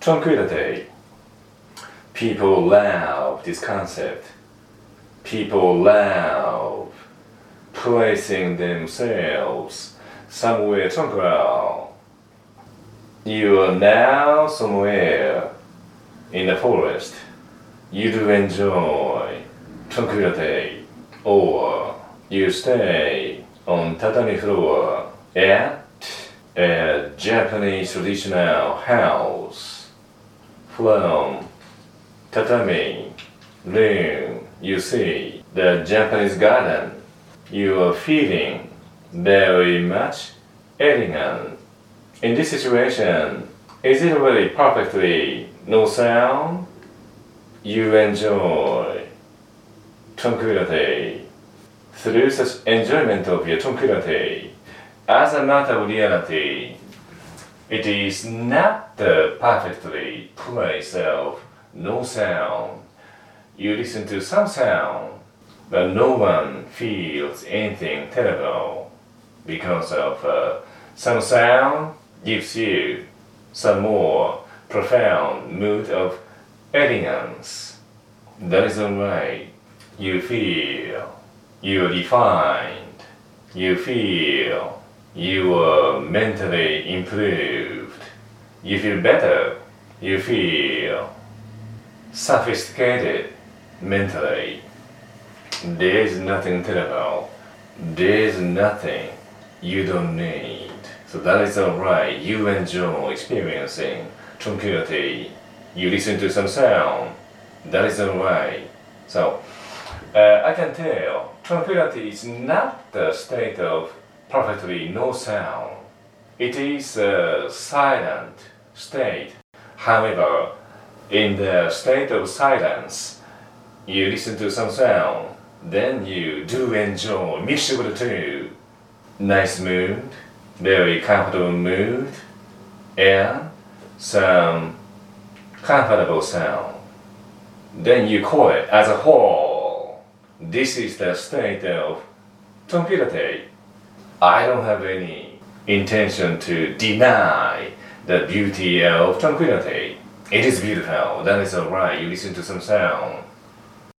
tranquility. People love this concept. People love placing themselves somewhere tranquil. You are now somewhere in the forest. You do enjoy tranquility, or you stay on tatami floor at a Japanese traditional house from tatami room. You see the Japanese garden. You are feeling very much elegant. In this situation, is it really perfectly no sound? You enjoy tranquility. Through such enjoyment of your tranquility, as a matter of reality, it is not the perfectly place of no sound. You listen to some sound, but no one feels anything terrible because of uh, some sound gives you some more profound mood of elegance. That is the way you feel you are defined, you feel you are mentally improved, you feel better, you feel sophisticated mentally. There is nothing terrible, there is nothing you don't need. So that is alright. You enjoy experiencing tranquility. You listen to some sound. That is alright. So uh, I can tell tranquility is not the state of perfectly no sound. It is a silent state. However, in the state of silence, you listen to some sound, then you do enjoy the two. Nice mood, very comfortable mood, and some comfortable sound. Then you call it as a whole. This is the state of tranquility. I don't have any intention to deny the beauty of tranquility. It is beautiful, that is alright. You listen to some sound,